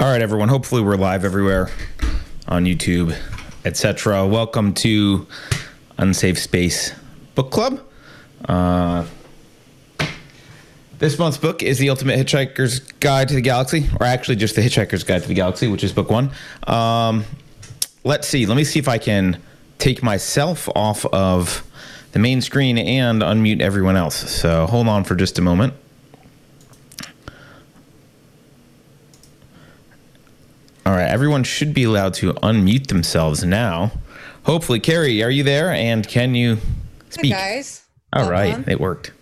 All right, everyone. Hopefully, we're live everywhere on YouTube, etc. Welcome to Unsafe Space Book Club. Uh, this month's book is The Ultimate Hitchhiker's Guide to the Galaxy, or actually just The Hitchhiker's Guide to the Galaxy, which is book one. Um, let's see. Let me see if I can take myself off of the main screen and unmute everyone else. So hold on for just a moment. All right, everyone should be allowed to unmute themselves now. Hopefully, Carrie, are you there? And can you speak? Hi guys. All right, Welcome. it worked.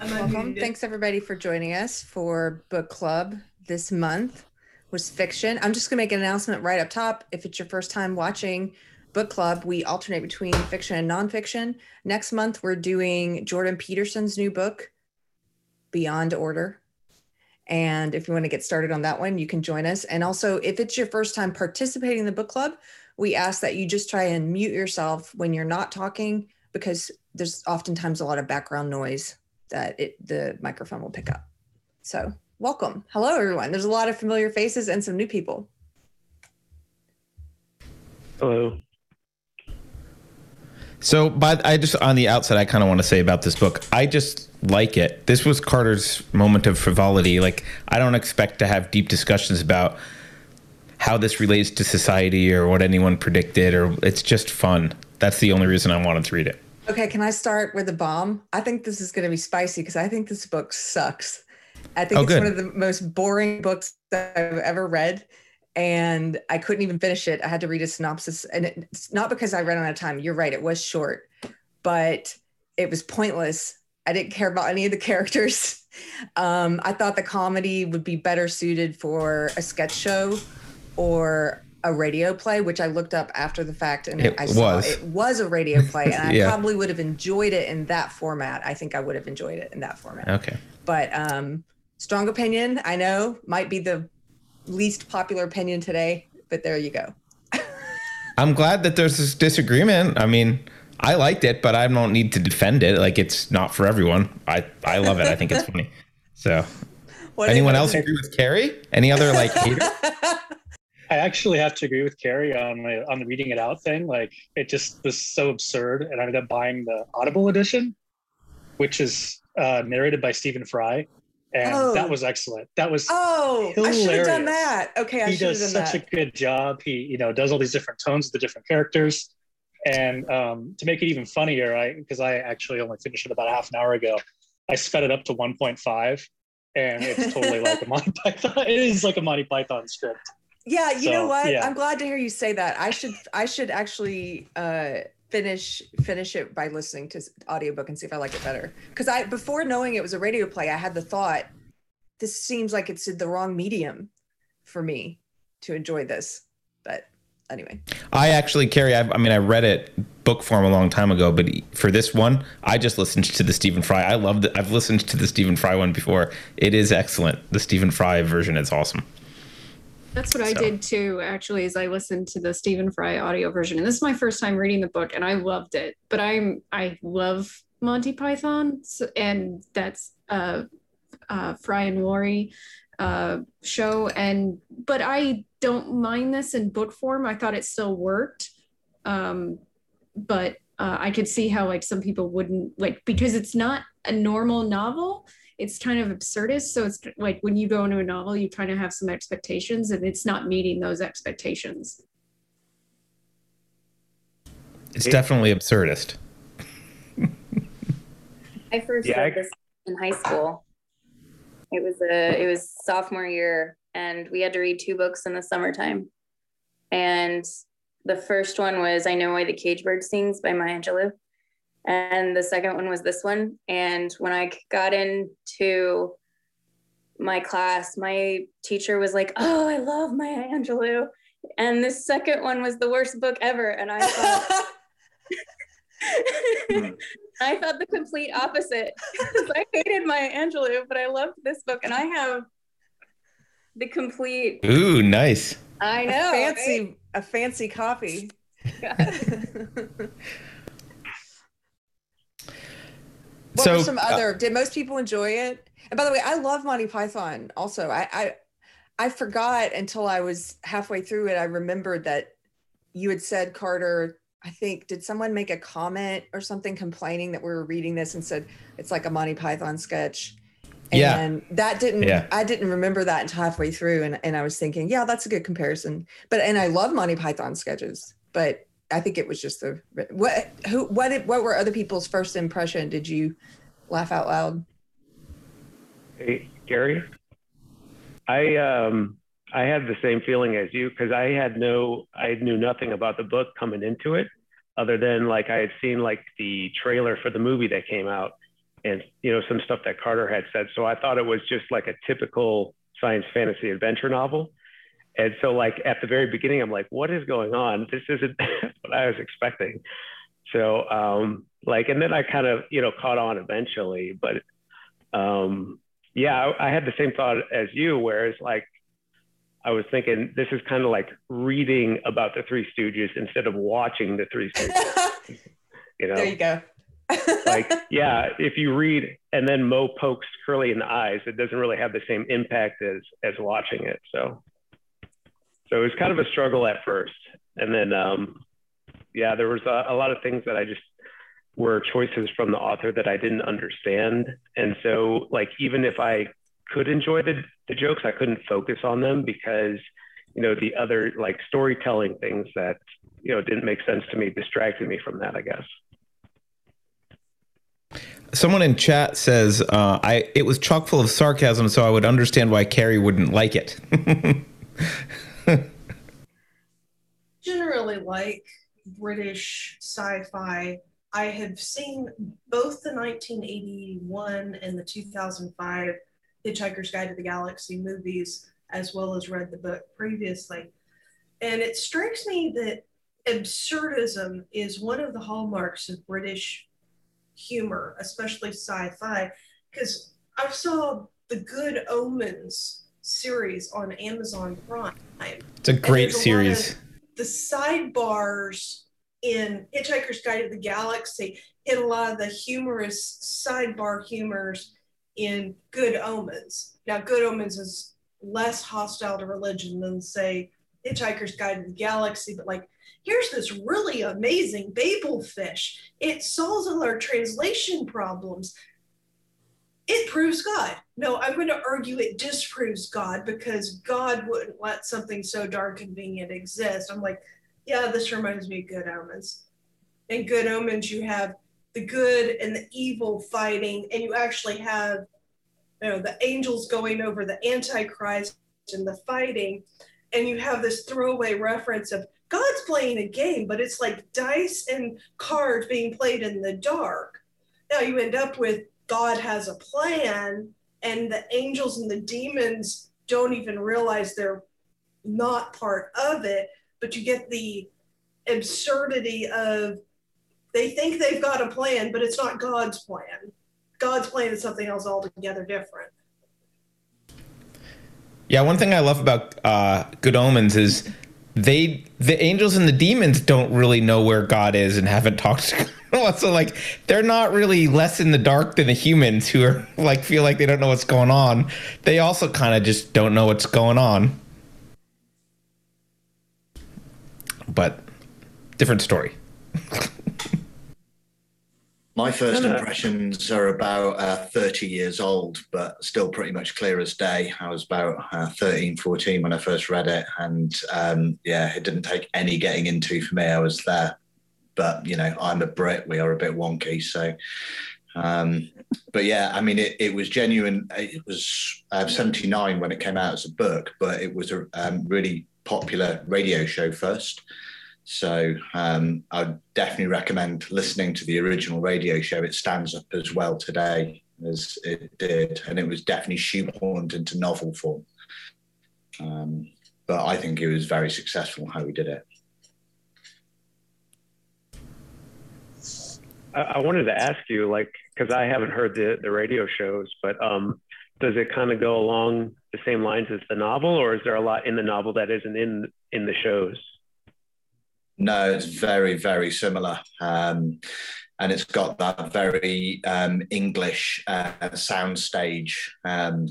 Welcome. Thanks everybody for joining us for book club this month was fiction. I'm just gonna make an announcement right up top. If it's your first time watching book club, we alternate between fiction and nonfiction. Next month we're doing Jordan Peterson's new book, Beyond Order. And if you want to get started on that one, you can join us. And also, if it's your first time participating in the book club, we ask that you just try and mute yourself when you're not talking because there's oftentimes a lot of background noise that it the microphone will pick up. So, welcome. Hello everyone. There's a lot of familiar faces and some new people. Hello. So, but I just on the outside, I kind of want to say about this book. I just like it. This was Carter's moment of frivolity. Like, I don't expect to have deep discussions about how this relates to society or what anyone predicted, or it's just fun. That's the only reason I wanted to read it. Okay, can I start with a bomb? I think this is going to be spicy because I think this book sucks. I think Oh, it's good. one of the most boring books that I've ever read. And I couldn't even finish it. I had to read a synopsis. And it's not because I ran out of time. You're right, it was short, but it was pointless. I didn't care about any of the characters. Um, I thought the comedy would be better suited for a sketch show or a radio play, which I looked up after the fact and It I saw was. it was a radio play, and I probably would have enjoyed it in that format. I think I would have enjoyed it in that format. Okay. But um, strong opinion, I know, might be the least popular opinion today, but there you go. I'm glad that there's this disagreement. I mean, I liked it, but I don't need to defend it. Like, it's not for everyone. I I love it. I think it's funny. So, What anyone else agree with Carrie? Any other like hater? I actually have to agree with Carrie on the on the reading it out thing. Like it just was so absurd, and I ended up buying the Audible edition, which is uh, narrated by Stephen Fry, and Oh. that was excellent. That was Oh, I should have done that. Okay, I he should have does such that. a good job. He you know does all these different tones of the different characters, and um, to make it even funnier, I because I actually only finished it about half an hour ago, I sped it up to 1.5, and it's totally like a Monty Python. It is like a Monty Python script. Yeah, you know what? yeah. I'm glad to hear you say that. I should I should actually uh finish finish it by listening to audiobook and see if I like it better. Cuz I before knowing it was a radio play, I had the thought this seems like it's the wrong medium for me to enjoy this. But anyway. I actually, Carrie, I, I mean, I read it book form a long time ago, but for this one, I just listened to the Stephen Fry. I love it. I've listened to the Stephen Fry one before. It is excellent. The Stephen Fry version is awesome. That's what I did too, actually, is I listened to the Stephen Fry audio version. And this is my first time reading the book and I loved it. But I'm I love Monty Python and that's uh uh Fry and Laurie uh show and but I don't mind this in book form. I thought it still worked. Um but uh, I could see how like some people wouldn't like because it's not a normal novel it's kind of absurdist. So it's like when you go into a novel, you kind of have some expectations and it's not meeting those expectations. It's Yeah. definitely absurdist. I first Yeah, read I- this in high school. It was a it was sophomore year, and we had to read two books in the summertime. And the first one was "I Know Why the Cage Bird Sings" by Maya Angelou, and the second one was this one. And when I got into my class, my teacher was like, "Oh, I love Maya Angelou," and the second one was the worst book ever. And I thought. I thought the complete opposite I hated Maya Angelou, but I loved this book, and I have the complete. Ooh, nice. i know. fancy a fancy copy. right? What So, were some uh, other? did most people enjoy it? And by the way, I love Monty Python. Also, I, I I forgot until I was halfway through it. I remembered that you had said, Carter, I think, did someone make a comment or something complaining that we were reading this and said it's like a Monty Python sketch? And yeah. that didn't, yeah. I didn't remember that until halfway through. And, and I was thinking, yeah, that's a good comparison. But, and I love Monty Python sketches, but I think it was just the, what, who, what, what were other people's first impression? Did you laugh out loud? Hey, Gary, I, um, I had the same feeling as you because I had no, I knew nothing about the book coming into it, other than like I had seen like the trailer for the movie that came out, and you know some stuff that Carter had said. So I thought it was just like a typical science fantasy adventure novel. And so like at the very beginning, I'm like, what is going on? This isn't what I was expecting. So um, like, and then I kind of you know caught on eventually, but um, yeah, I, I had the same thought as you, whereas like I was thinking this is kind of like reading about the Three Stooges instead of watching the Three Stooges. you know, there you go. like, yeah, if you read and then Moe pokes Curly in the eyes, it doesn't really have the same impact as as watching it. So, so it was kind of a struggle at first, and then, um, yeah, there was a, a lot of things that I just were choices from the author that I didn't understand, and so like even if I could enjoy the, the jokes. I couldn't focus on them because, you know, the other like storytelling things that, you know, didn't make sense to me distracted me from that, I guess. Someone in chat says, uh, "I it was chock full of sarcasm, so I would understand why Carrie wouldn't like it." Generally, like British sci-fi, I have seen both the 1981 and the 2005 Hitchhiker's Guide to the Galaxy movies, as well as read the book previously. And it strikes me that absurdism is one of the hallmarks of British humor, especially sci fi, because I saw the Good Omens series on Amazon Prime. It's a great series. The sidebars in Hitchhiker's Guide to the Galaxy hit a lot of the humorous sidebar humors in Good Omens. Now, Good Omens is less hostile to religion than, say, Hitchhiker's Guide to the Galaxy, but like, here's this really amazing Babel fish. It solves all our translation problems. It proves God. No, I'm going to argue it disproves God because God wouldn't let something so dark and convenient exist. I'm like, yeah, this reminds me of Good Omens. In Good Omens, you have the good and the evil fighting, and you actually have you know the angels going over the antichrist and the fighting, and you have this throwaway reference of God's playing a game, but it's like dice and cards being played in the dark. Now you end up with God has a plan, and the angels and the demons don't even realize they're not part of it, but you get the absurdity of they think they've got a plan, but it's not God's plan. God's plan is something else altogether different. Yeah, one thing I love about uh, Good Omens is they the angels and the demons don't really know where God is and haven't talked to God. so like they're not really less in the dark than the humans who are like feel like they don't know what's going on. They also kind of just don't know what's going on. But different story. My first impressions are about uh, 30 years old, but still pretty much clear as day. I was about uh, 13, 14 when I first read it. And um, yeah, it didn't take any getting into for me. I was there. But, you know, I'm a Brit. We are a bit wonky. So, um, but yeah, I mean, it, it was genuine. It was uh, 79 when it came out as a book, but it was a um, really popular radio show first. So um, I'd definitely recommend listening to the original radio show. It stands up as well today as it did, and it was definitely shoehorned into novel form. Um, but I think it was very successful how he did it. I wanted to ask you, like, because I haven't heard the, the radio shows, but um, does it kind of go along the same lines as the novel, or is there a lot in the novel that isn't in in the shows? No, it's very, very similar. Um, and it's got that very um, English uh, soundstage um,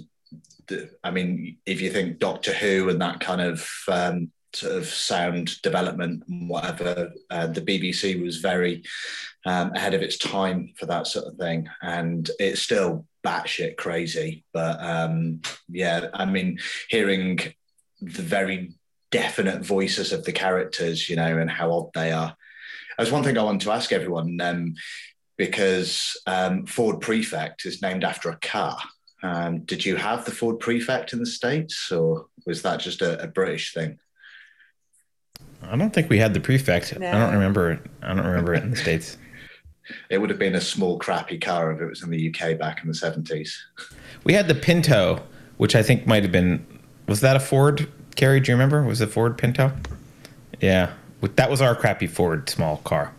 I mean, if you think Doctor Who and that kind of um, sort of sound development and whatever, uh, the BBC was very um, ahead of its time for that sort of thing, and it's still batshit crazy. But um, yeah, I mean, hearing the very definite voices of the characters, you know, and how odd they are. There's one thing I want to ask everyone um, because um, Ford Prefect is named after a car. Um, did you have the Ford Prefect in the States or was that just a, a British thing? I don't think we had the prefect. No. I don't remember it. I don't remember it in the States. It would have been a small, crappy car if it was in the UK back in the 70s. We had the Pinto, which I think might have been. Was that a Ford? Carrie, do you remember? Was it Ford Pinto? Yeah. That was our crappy Ford small car.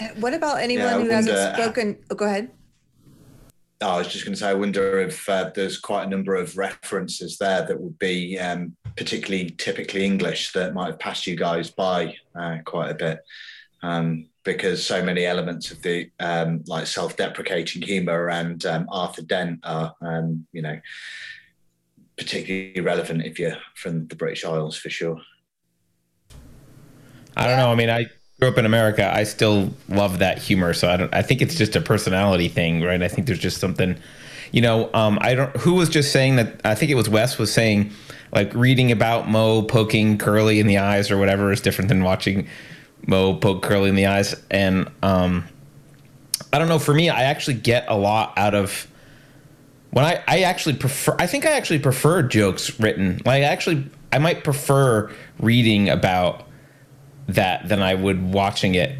Uh, what about anyone yeah, who hasn't uh, spoken? Oh, go ahead. I was just going to say, I wonder if uh, there's quite a number of references there that would be um, particularly typically English that might have passed you guys by uh, quite a bit. Um, because so many elements of the um, like self-deprecating humor and um, Arthur Dent are, um, you know, particularly relevant if you're from the British Isles for sure. I don't know. I mean, I grew up in America. I still love that humor, so I don't. I think it's just a personality thing, right? I think there's just something, you know. Um, I don't. Who was just saying that? I think it was Wes was saying, like reading about Moe poking Curly in the eyes or whatever is different than watching Moe poke Curly in the eyes. And um, I don't know. For me, I actually get a lot out of when I, I actually prefer. I think I actually prefer jokes written. Like I actually, I might prefer reading about that than I would watching it.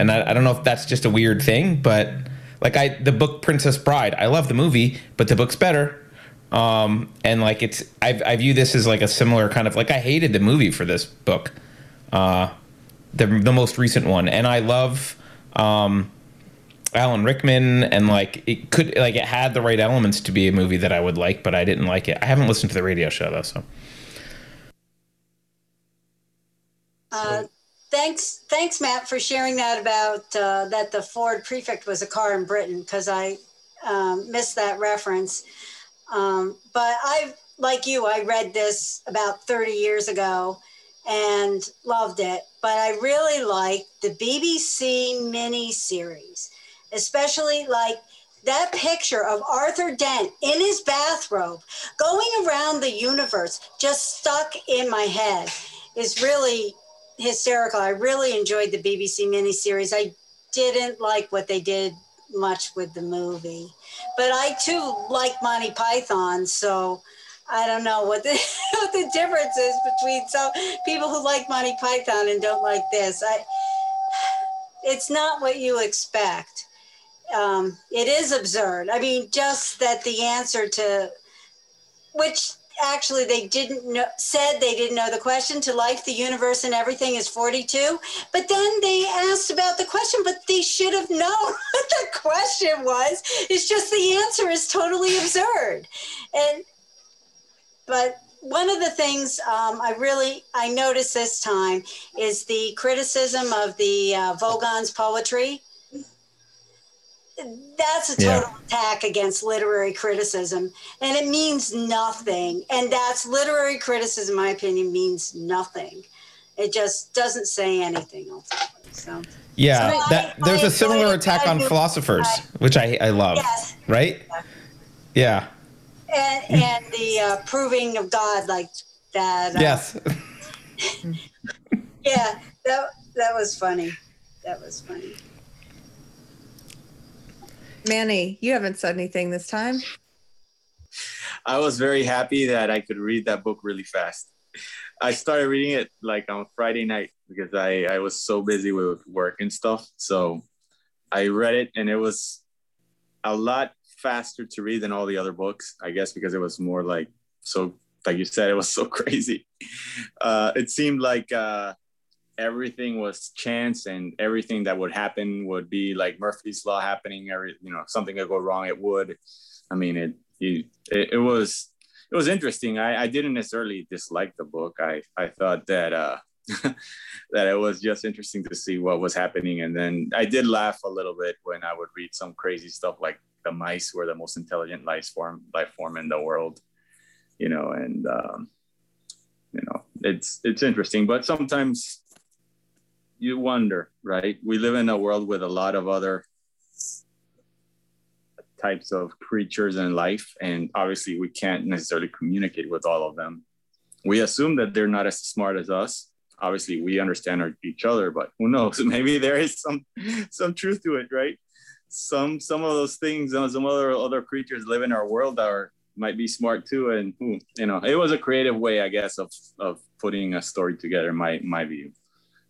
And I, I don't know if that's just a weird thing, but like I the book Princess Bride, I love the movie, but the book's better. Um, and like it's I, I view this as like a similar kind of like I hated the movie for this book. Uh, the the most recent one, and I love um, Alan Rickman, and like it could like it had the right elements to be a movie that I would like, but I didn't like it. I haven't listened to the radio show though, so. Uh, thanks, thanks, Matt, for sharing that about uh, that the Ford Prefect was a car in Britain because I um, missed that reference. Um, but I, like you, I read this about 30 years ago and loved it. But I really liked the BBC mini series, especially like that picture of Arthur Dent in his bathrobe going around the universe just stuck in my head is really hysterical. I really enjoyed the BBC miniseries. I didn't like what they did much with the movie, but I too like Monty Python, so I don't know what the what the difference is between some people who like Monty Python and don't like this. I it's not what you expect. Um, it is absurd. I mean, just that the answer to which actually they didn't know said they didn't know the question to life the universe and everything is 42 but then they asked about the question but they should have known what the question was. It's just the answer is totally absurd. And but one of the things um, I really I noticed this time is the criticism of the uh, Vogon's poetry. That's a total yeah. attack against literary criticism, and it means nothing. And that's literary criticism, in my opinion, means nothing. It just doesn't say anything ultimately. So. Yeah, so that, I, there's I a similar attack on philosophers, which I, I love. Yes. Right? Yeah. yeah and, and the uh, proving of God, like that. Uh, yes. yeah, that that was funny. That was funny. Manny, you haven't said anything this time. I was very happy that I could read that book really fast. I started reading it like on Friday night because I, I was so busy with work and stuff. So I read it and it was a lot faster to read than all the other books, I guess, because it was more like so, like you said, it was so crazy. Uh, it seemed like uh, everything was chance and everything that would happen would be like Murphy's Law happening. Every, you know, something could go wrong, it would. I mean, it, it, it was, it was interesting. I, I didn't necessarily dislike the book. I, I thought that uh, that it was just interesting to see what was happening. And then I did laugh a little bit when I would read some crazy stuff like the mice were the most intelligent life form life form in the world, you know, and um, you know it's it's interesting, but sometimes you wonder, right? We live in a world with a lot of other types of creatures in life, and obviously we can't necessarily communicate with all of them. We assume that they're not as smart as us. Obviously, we understand our, each other, but who knows? Maybe there is some some truth to it, right? Some some of those things, uh, some other other creatures live in our world that are might be smart too, and you know, it was a creative way, I guess, of of putting a story together. My my view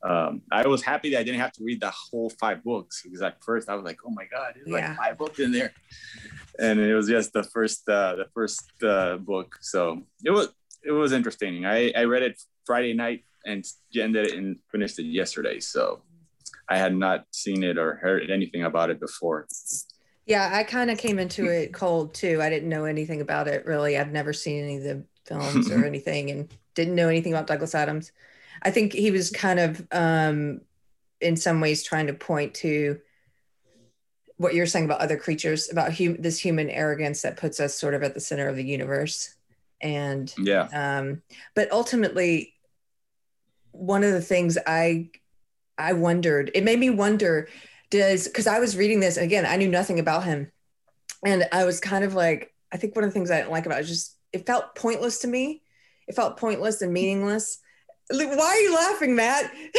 um, I was happy that I didn't have to read the whole five books because at first I was like, oh my god, there's yeah. like five books in there, and it was just the first uh, the first uh, book. So it was it was interesting. I I read it Friday night and ended it and finished it yesterday. So I had not seen it or heard anything about it before. Yeah, I kind of came into it cold too. I didn't know anything about it really. I've never seen any of the films or anything, and didn't know anything about Douglas Adams. I think he was kind of, um, in some ways, trying to point to what you're saying about other creatures, about hum- this human arrogance that puts us sort of at the center of the universe. And yeah, um, but ultimately, one of the things I I wondered, it made me wonder, does because I was reading this again, I knew nothing about him, and I was kind of like, I think one of the things I didn't like about it was just it felt pointless to me. It felt pointless and meaningless why are you laughing, Matt?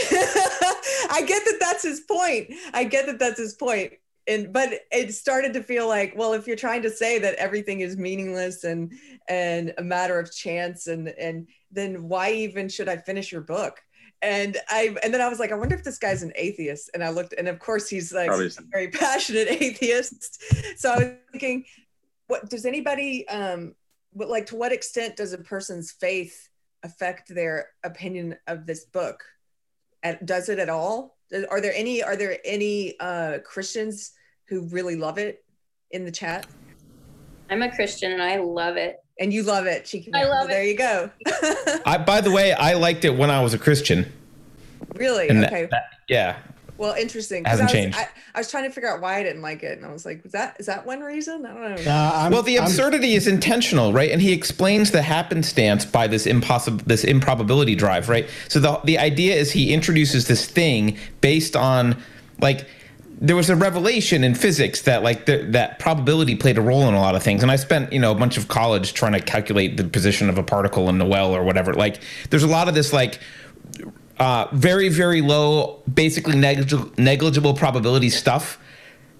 I get that that's his point. I get that that's his point. And but it started to feel like, well, if you're trying to say that everything is meaningless and and a matter of chance, and and then why even should I finish your book? And I and then I was like, I wonder if this guy's an atheist. And I looked, and of course he's like Probably. a very passionate atheist. So I was thinking, what does anybody um, but like to what extent does a person's faith affect their opinion of this book? does it at all? Are there any are there any uh, Christians who really love it in the chat? I'm a Christian and I love it. And you love it, Cheeky. I love well, it. There you go. I, by the way, I liked it when I was a Christian. Really? And okay. That, that, yeah. Well, interesting. Hasn't I was, changed. I, I, was trying to figure out why I didn't like it, and I was like, "Was that is that one reason?" I don't know. Uh, well, the absurdity I'm, is intentional, right? And he explains the happenstance by this impossible, this improbability drive, right? So the the idea is he introduces this thing based on like there was a revelation in physics that like the, that probability played a role in a lot of things and i spent you know a bunch of college trying to calculate the position of a particle in the well or whatever like there's a lot of this like uh, very very low, basically negligible, negligible probability stuff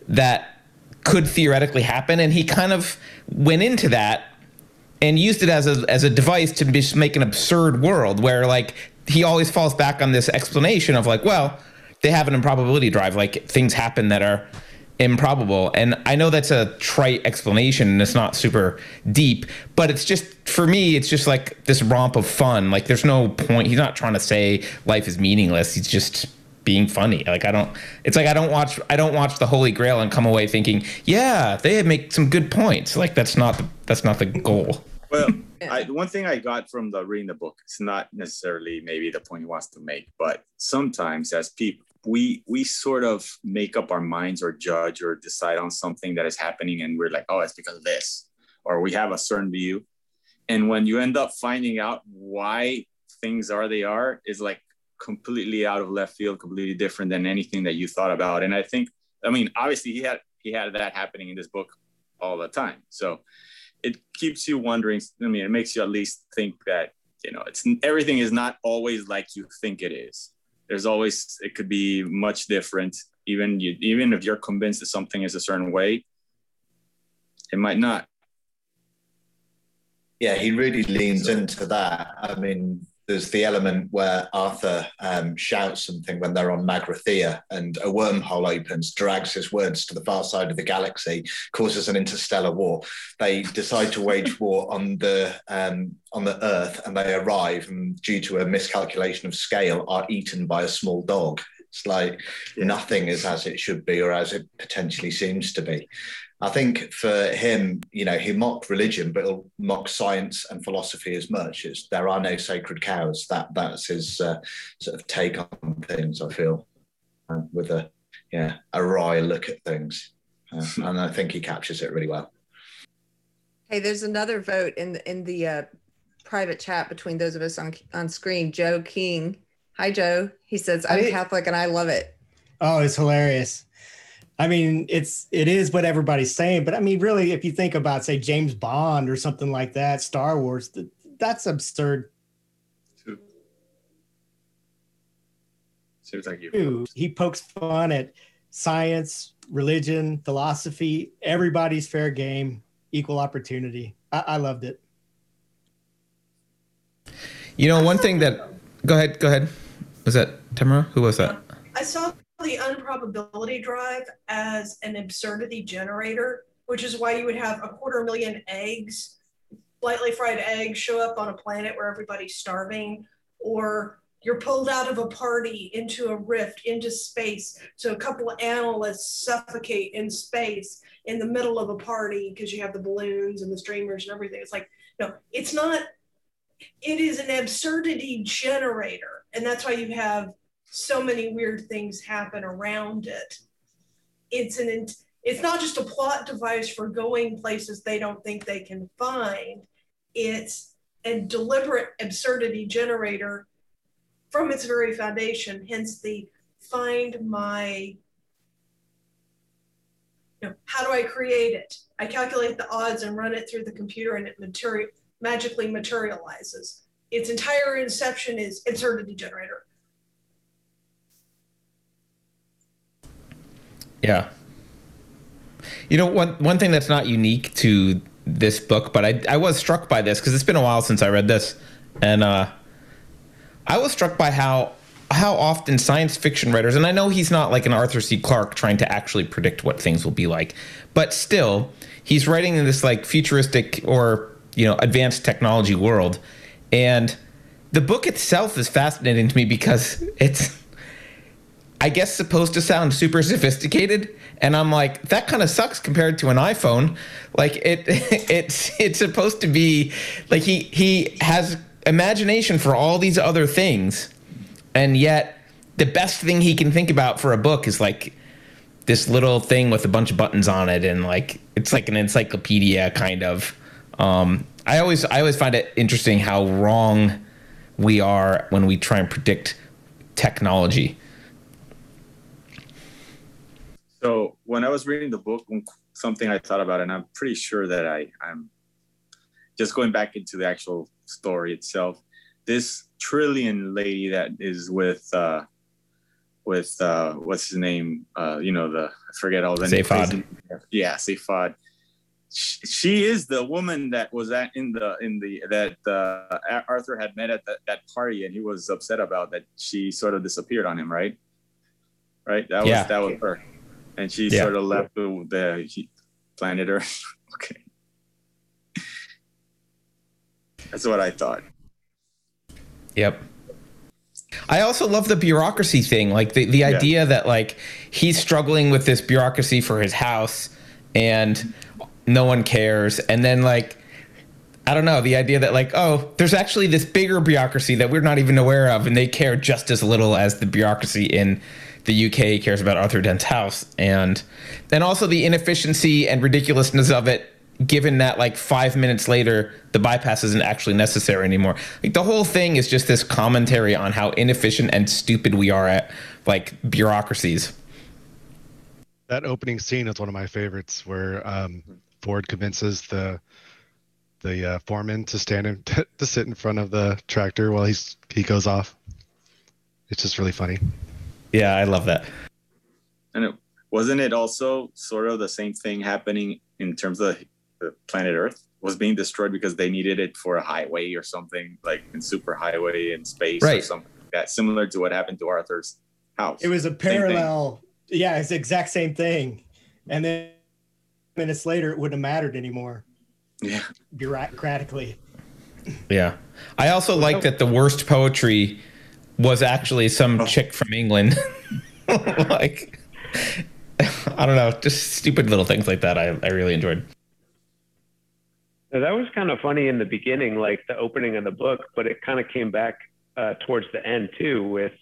that could theoretically happen, and he kind of went into that and used it as a as a device to just make an absurd world where like he always falls back on this explanation of like, well, they have an improbability drive, like things happen that are improbable. And I know that's a trite explanation and it's not super deep, but it's just for me, it's just like this romp of fun. Like there's no point. He's not trying to say life is meaningless. He's just being funny. Like I don't. It's like I don't watch. I don't watch the Holy Grail and come away thinking, yeah, they make some good points. Like that's not the that's not the goal. Well, I, one thing I got from the reading the book, it's not necessarily maybe the point he wants to make, but sometimes as people we we sort of make up our minds or judge or decide on something that is happening and we're like oh it's because of this or we have a certain view. And when you end up finding out why things are they are is like completely out of left field completely different than anything that you thought about. And i think i mean obviously he had he had that happening in this book all the time. So it keeps you wondering i mean it makes you at least think that you know it's everything is not always like you think it is there's always it could be much different. Even you even if you're convinced that something is a certain way it might not. Yeah he really leans into that. I mean there's the element where Arthur um, shouts something when they're on Magrathea and a wormhole opens, drags his words to the far side of the galaxy, causes an interstellar war. They decide to wage war on the um, on the Earth, and they arrive, and due to a miscalculation of scale, are eaten by a small dog. It's like yeah. nothing is as it should be or as it potentially seems to be. I think for him, you know, he mocked religion, but he'll mock science and philosophy as much. It's there are no sacred cows. That that's his uh, sort of take on things. I feel uh, with a yeah a wry look at things, uh, and I think he captures it really well. Hey, there's another vote in the in the uh, private chat between those of us on on screen. Joe King, hi Joe. He says I'm Catholic and I love it. Oh, it's hilarious. I mean, it's it is what everybody's saying, but I mean, really, if you think about, say, James Bond or something like that, Star Wars, that's absurd. Seems like you. He pokes fun at science, religion, philosophy. Everybody's fair game, equal opportunity. I, I loved it. You know, one thing that. Go ahead. Go ahead. Was that Tamara? Who was that? I saw the unprobability drive as an absurdity generator, which is why you would have a quarter million eggs, lightly fried eggs, show up on a planet where everybody's starving, or you're pulled out of a party into a rift into space. So a couple of analysts suffocate in space in the middle of a party because you have the balloons and the streamers and everything. It's like, no, it's not, it is an absurdity generator. And that's why you have so many weird things happen around it. It's an it's not just a plot device for going places they don't think they can find. It's a deliberate absurdity generator from its very foundation, hence the find my you know, how do I create it? I calculate the odds and run it through the computer and it material magically materializes. Its entire inception is absurdity generator. Yeah. You know, one one thing that's not unique to this book, but I I was struck by this because it's been a while since I read this, and uh, I was struck by how how often science fiction writers, and I know he's not like an Arthur C. Clarke trying to actually predict what things will be like, but still, he's writing in this like futuristic or you know advanced technology world, and the book itself is fascinating to me because it's I guess supposed to sound super sophisticated and I'm like that kind of sucks compared to an iPhone. Like it it's it's supposed to be like he he has imagination for all these other things and yet the best thing he can think about for a book is like this little thing with a bunch of buttons on it and like it's like an encyclopedia kind of. Um, I always I always find it interesting how wrong we are when we try and predict technology so when I was reading the book, something I thought about, and I'm pretty sure that I, I'm just going back into the actual story itself. This Trillian lady that is with uh, with uh, what's his name? Uh, you know the I forget all the Zaphod. names. Yeah, Zaphod. She, she is the woman that was at in the in the that uh, Arthur had met at the, that party, and he was upset about that. She sort of disappeared on him, right? Right. That was Yeah. that was her and she Yeah. sort of left the, the planet Earth. okay, that's what I thought. Yep. I also love the bureaucracy thing, like the, the idea that like he's struggling with this bureaucracy for his house and no one cares. And then like I don't know, the idea that like, oh, there's actually this bigger bureaucracy that we're not even aware of and they care just as little as the bureaucracy in the UK cares about Arthur Dent's house. And then also the inefficiency and ridiculousness of it given that like five minutes later the bypass isn't actually necessary anymore like the whole thing is just this commentary on how inefficient and stupid we are at like bureaucracies That opening scene is one of my favorites, where um, Ford convinces the the uh, foreman to stand in, to sit in front of the tractor while he's he goes off. It's just really funny. Yeah i love that And it, wasn't it also sort of the same thing happening in terms of the planet Earth was being destroyed because they needed it for a highway or something like in super highway in space or Right. something like that, similar to what happened to Arthur's house. It was a parallel. Yeah, it's the exact same thing. And then minutes later, it wouldn't have mattered anymore Yeah. bureaucratically. yeah i also like that the worst poetry was actually some chick from england like I don't know, just stupid little things like that. I, I really enjoyed. Now, that was kind of funny in the beginning, like the opening of the book, but it kind of came back uh, towards the end too, with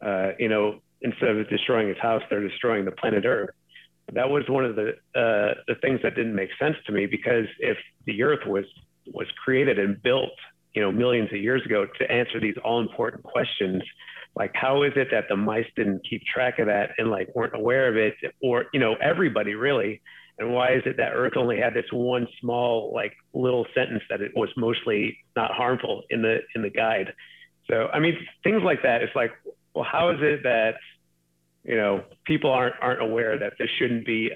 uh, you know, instead of destroying his house, they're destroying the planet Earth. That was one of the uh, the things that didn't make sense to me because if the Earth was was created and built, you know, millions of years ago to answer these all important questions, like how is it that the mice didn't keep track of that and like weren't aware of it, or you know, everybody really? And why is it that Earth only had this one small like little sentence that it was mostly not harmful in the in the guide? So I mean, things like that. It's like, well, how is it that you know people aren't aren't aware that this shouldn't be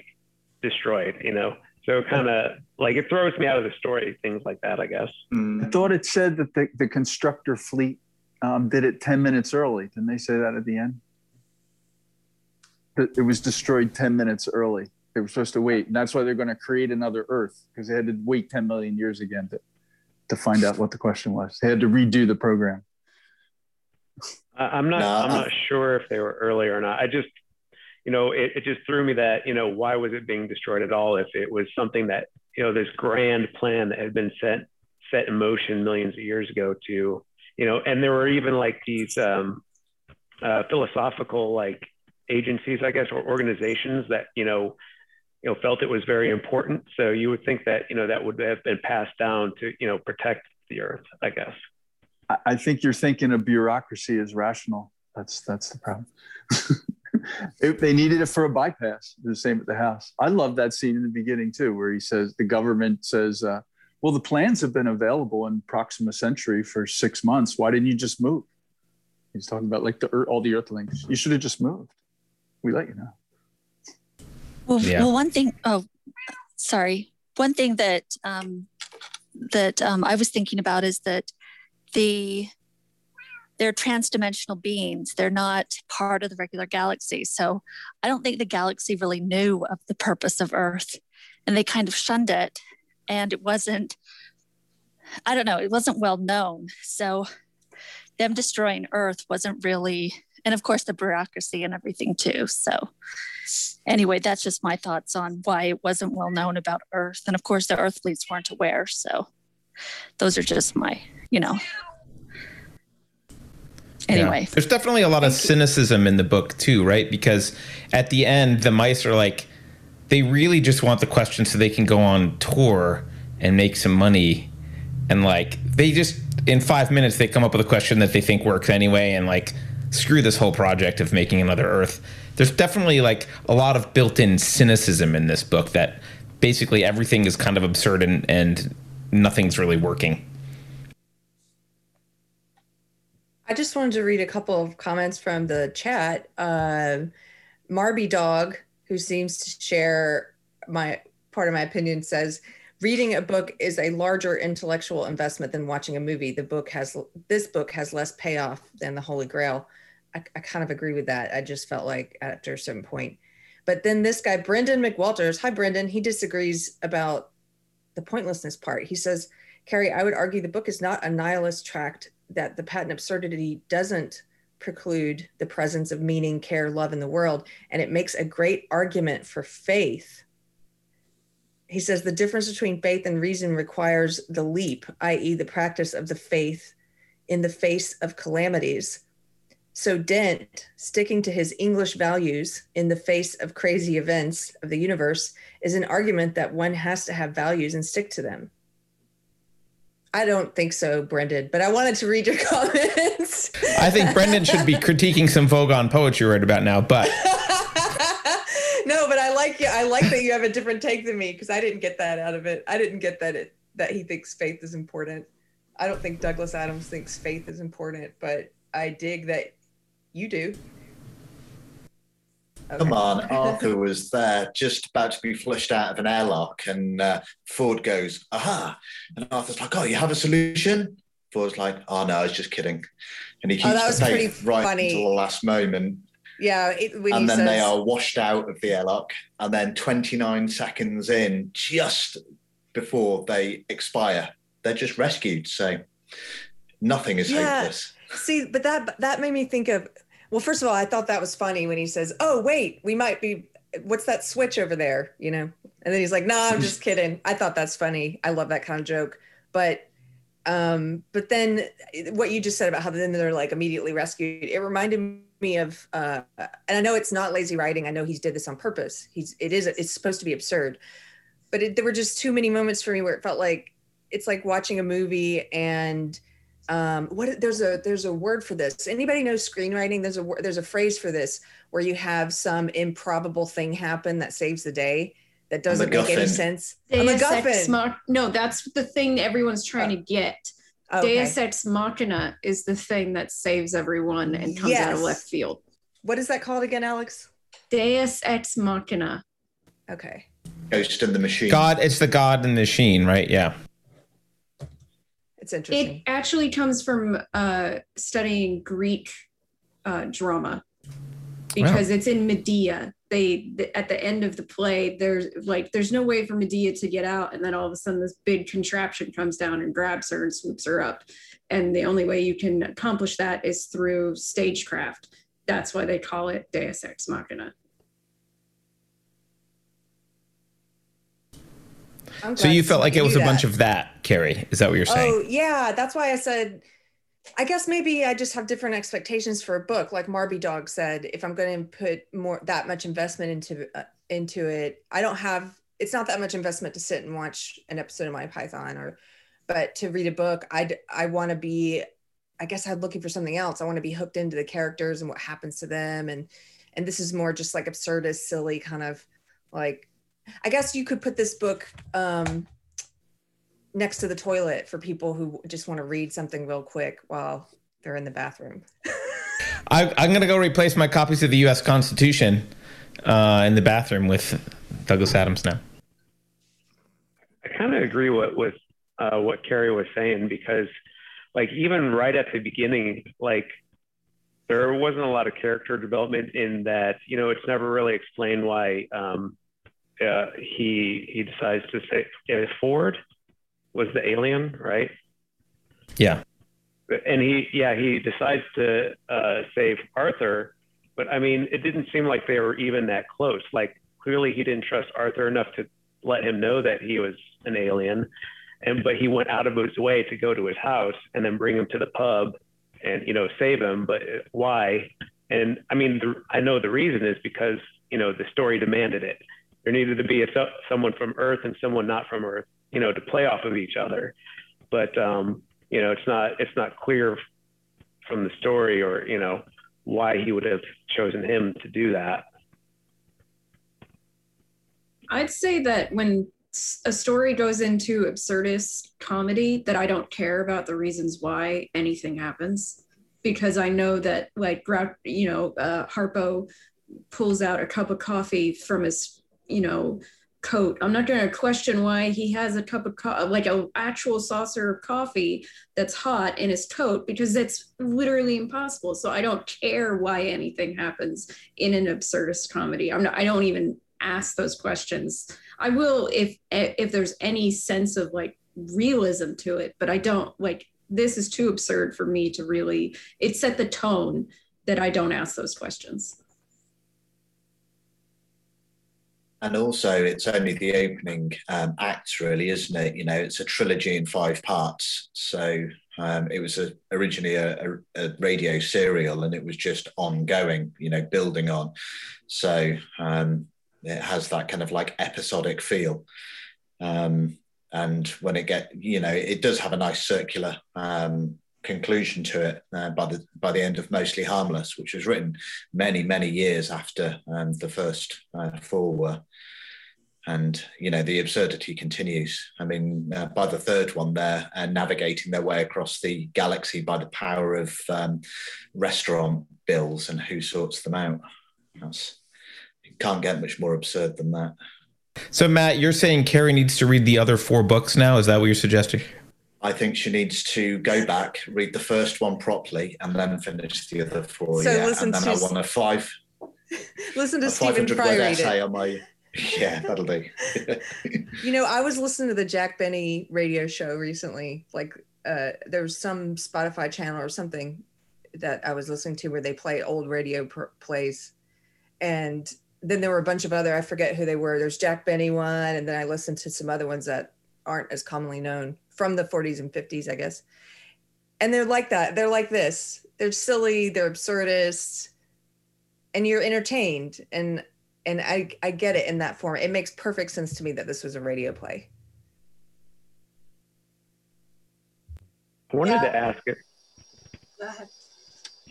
destroyed? You know, so kind of like it throws me out of the story. Things like that, I guess. I thought it said that the, the constructor fleet um, did it 10 minutes early. Didn't they say that at the end? That it was destroyed 10 minutes early. They were supposed to wait. And that's why they're going to create another Earth because they had to wait 10 million years again to, to find out what the question was. They had to redo the program. I- I'm not. No, I'm not sure if they were early or not. I just, you know, it, it just threw me that you know why was it being destroyed at all if it was something that you know this grand plan that had been set set in motion millions of years ago to you know, and there were even like these um, uh, philosophical like agencies, I guess, or organizations that you know you know felt it was very important. So you would think that you know that would have been passed down to you know protect the earth, I guess. I, think you're thinking of bureaucracy as rational. That's that's the problem. If they needed it for a bypass. The same at the house. I love that scene in the beginning too, where he says the government says, uh, "Well, the plans have been available in Proxima Centauri for six months. Why didn't you just move?" He's talking about like the ear- all the Earthlings. You should have just moved. We let you know. Well, Yeah. well, one thing. Oh, sorry. One thing that um, that um, I was thinking about is that the they're transdimensional beings. They're not part of the regular galaxy. So I don't think the galaxy really knew of the purpose of Earth, and they kind of shunned it. And it wasn't. I don't know. It wasn't well known. So them destroying Earth wasn't really, and of course the bureaucracy and everything too. So anyway, that's just my thoughts on why it wasn't well known about Earth. And of course, the Earthlies weren't aware. So those are just my, you know. Anyway, Yeah. There's definitely a lot of cynicism in the book too, right? Because at the end, the mice are like, they really just want the question so they can go on tour and make some money. And like, they just, in five minutes, they come up with a question that they think works anyway and like, screw this whole project of making another Earth. There's definitely like a lot of built in cynicism in this book that basically everything is kind of absurd and, and nothing's really working. I just wanted to read a couple of comments from the chat. Uh, Marby Dog, who seems to share my part of my opinion, says reading a book is a larger intellectual investment than watching a movie. The book has this book has less payoff than the Holy Grail. I, I kind of agree with that. I just felt like after a certain point. But then this guy, Brendan McWalters, hi Brendan, he disagrees about the pointlessness part. He says, Carrie, I would argue the book is not a nihilist tract, that the patent absurdity doesn't preclude the presence of meaning, care, love in the world. And it makes a great argument for faith. He says the difference between faith and reason requires the leap, i.e., the practice of the faith in the face of calamities. So Dent, sticking to his English values in the face of crazy events of the universe, is an argument that one has to have values and stick to them. I don't think so, Brendan, but I wanted to read your comments. I think Brendan should be critiquing some Vogon poetry right about now, but no, but I like you. I like that you have a different take than me because I didn't get that out of it. I didn't get that it that he thinks faith is important. I don't think Douglas Adams thinks faith is important, but I dig that you do. Come on, Arthur was there, just about to be flushed out of an airlock, and uh, Ford goes, "Aha!" And Arthur's like, "Oh, you have a solution?" Ford's like, "Oh no, I was just kidding," and he Oh, keeps that the was faith pretty right funny. until the last moment, Yeah, it, and then says, they are washed out of the airlock, and then 29 seconds in, just before they expire, they're just rescued. So nothing is Yeah. hopeless. See, but that that made me think of well, first of all, I thought that was funny when he says, "Oh, wait, we might be what's that switch over there? You know? And then he's like, nah, I'm just kidding. I thought that's funny. I love that kind of joke. But um, but then what you just said about how then they're like immediately rescued, it reminded me of uh and I know it's not lazy writing. I know he's did this on purpose. He's it is it's supposed to be absurd. But it, there were just too many moments for me where it felt like it's like watching a movie and um, what there's a there's a word for this. Anybody know screenwriting? There's a there's a phrase for this where you have some improbable thing happen that saves the day that doesn't make any sense. A Deus Ex Mach- no, that's the thing everyone's trying to get. Okay. Deus Ex Machina is the thing that saves everyone and comes out of left field. What is that called again, Alex? Deus Ex Machina. Okay. Ghost of the Machine. God, it's the God in the machine, right? Yeah. It's interesting. It actually comes from uh, studying Greek uh, drama because it's in Medea. They th- at the end of the play, there's like there's no way for Medea to get out, and then all of a sudden this big contraption comes down and grabs her and swoops her up. And the only way you can accomplish that is through stagecraft. That's why they call it Deus Ex Machina. So you felt like it was a knew bunch of that, Carrie. Is that what you're saying? Oh yeah, that's why I said. I guess maybe I just have different expectations for a book. Like Marby Dog said, if I'm going to put more that much investment into uh, into it, I don't have. It's not that much investment to sit and watch an episode of Monty Python, or, but to read a book, I'd I want to be. I guess I'm looking for something else. I want to be hooked into the characters and what happens to them, and and this is more just like absurdist, silly kind of like. I guess you could put this book um, next to the toilet for people who just want to read something real quick while they're in the bathroom. I, I'm going to go replace my copies of the U.S. Constitution uh, in the bathroom with Douglas Adams now. I kind of agree with with uh, what Carrie was saying because, like, even right at the beginning, like, there wasn't a lot of character development in that. You know, it's never really explained why um, uh, he he decides to say uh, Ford was the alien, right? Yeah. and he yeah he decides to uh, save arthur but i mean it didn't seem like they were even that close like clearly he didn't trust arthur enough to let him know that he was an alien and but he went out of his way to go to his house and then bring him to the pub and you know save him but why and i mean the, i know the reason is because you know the story demanded it there needed to be a, someone from earth and someone not from earth you know to play off of each other. But um you know it's not it's not clear from the story or you know why he would have chosen him to do that. I'd say that when a story goes into absurdist comedy, that I don't care about the reasons why anything happens, because I know that like you know uh, Harpo pulls out a cup of coffee from his you know coat. I'm not going to question why he has a cup of co- like an actual saucer of coffee that's hot in his coat because that's literally impossible. So I don't care why anything happens in an absurdist comedy. I'm not, I don't even ask those questions. I will if if there's any sense of like realism to it, but I don't like this is too absurd for me to really it set the tone that I don't ask those questions. And also, it's only the opening um, acts, really, isn't it? You know, it's a trilogy in five parts. So um, it was a, originally a, a, a radio serial, and it was just ongoing, you know, building on. So um, it has that kind of like episodic feel. Um, and when it get, you know, it does have a nice circular um, conclusion to it uh, by the by the end of Mostly Harmless, which was written many many years after um, the first uh, four were. And you know the absurdity continues. I mean, uh, by the third one, they're uh, navigating their way across the galaxy by the power of um, restaurant bills and who sorts them out. That's you can't get much more absurd than that. So, Matt, you're saying Carrie needs to read the other four books now? Is that what you're suggesting? I think she needs to go back, read the first one properly, and then finish the other four. So yeah, listen and then to I want a five, Listen to Stephen 500 Fry read essay it. on my. Yeah, that'll do. You know, I was listening to the Jack Benny radio show recently. Like, uh, there was some Spotify channel or something that I was listening to where they play old radio pr- plays, and then there were a bunch of other, I forget who they were. There's Jack Benny one, and then I listened to some other ones that aren't as commonly known from the 40s and 50s, I guess. And they're like that. They're like this. They're silly, they're absurdist, and you're entertained. And and I, I get it in that form. It makes perfect sense to me that this was a radio play. I wanted yeah. to ask it.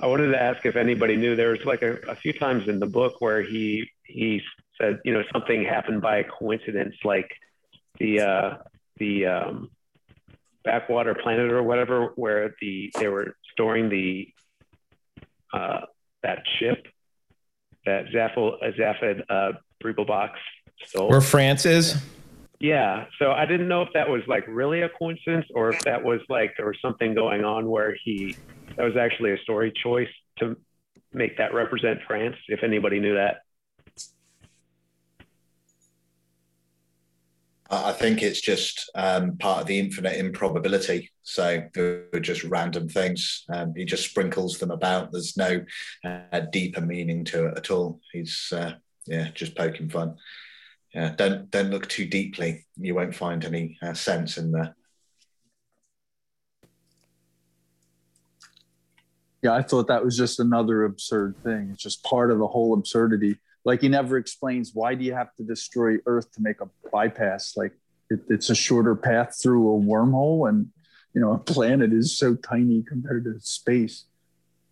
I wanted to ask if anybody knew there was like a, a few times in the book where he he said, you know, something happened by coincidence, like the uh, the um, backwater planet or whatever, where the they were storing the uh, that ship that Zaphod Zaphod uh, Beeblebrox stole. Where France is. Yeah. So I didn't know if that was like really a coincidence or if that was like there was something going on where he that was actually a story choice to make that represent France, if anybody knew that. I think it's just um, part of the infinite improbability. So they're just random things. Um, he just sprinkles them about. There's no uh, deeper meaning to it at all. He's uh, yeah, just poking fun. Yeah, don't don't look too deeply. You won't find any uh, sense in there. Yeah, I thought that was just another absurd thing. It's just part of the whole absurdity. Like he never explains why do you have to destroy Earth to make a bypass? Like it, it's a shorter path through a wormhole, and you know a planet is so tiny compared to space.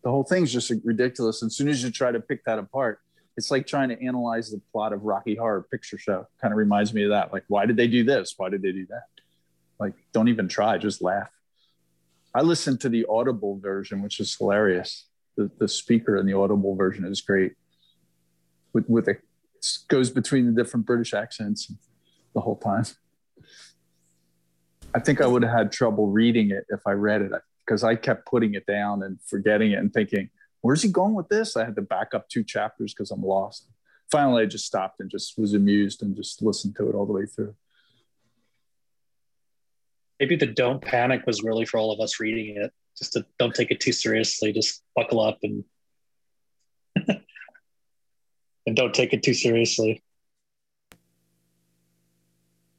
The whole thing's just ridiculous. And as soon as you try to pick that apart, it's like trying to analyze the plot of Rocky Horror Picture Show. Kind of reminds me of that. Like, why did they do this? Why did they do that? Like, don't even try. Just laugh. I listened to the Audible version, which is hilarious. The, the speaker in the Audible version is great. With with a goes between the different British accents the whole time. I think I would have had trouble reading it if I read it because I kept putting it down and forgetting it and thinking, where's he going with this? I had to back up two chapters because I'm lost. Finally, I just stopped and just was amused and just listened to it all the way through maybe the don't panic was really for all of us reading it. Just to don't take it too seriously. Just buckle up and and don't take it too seriously.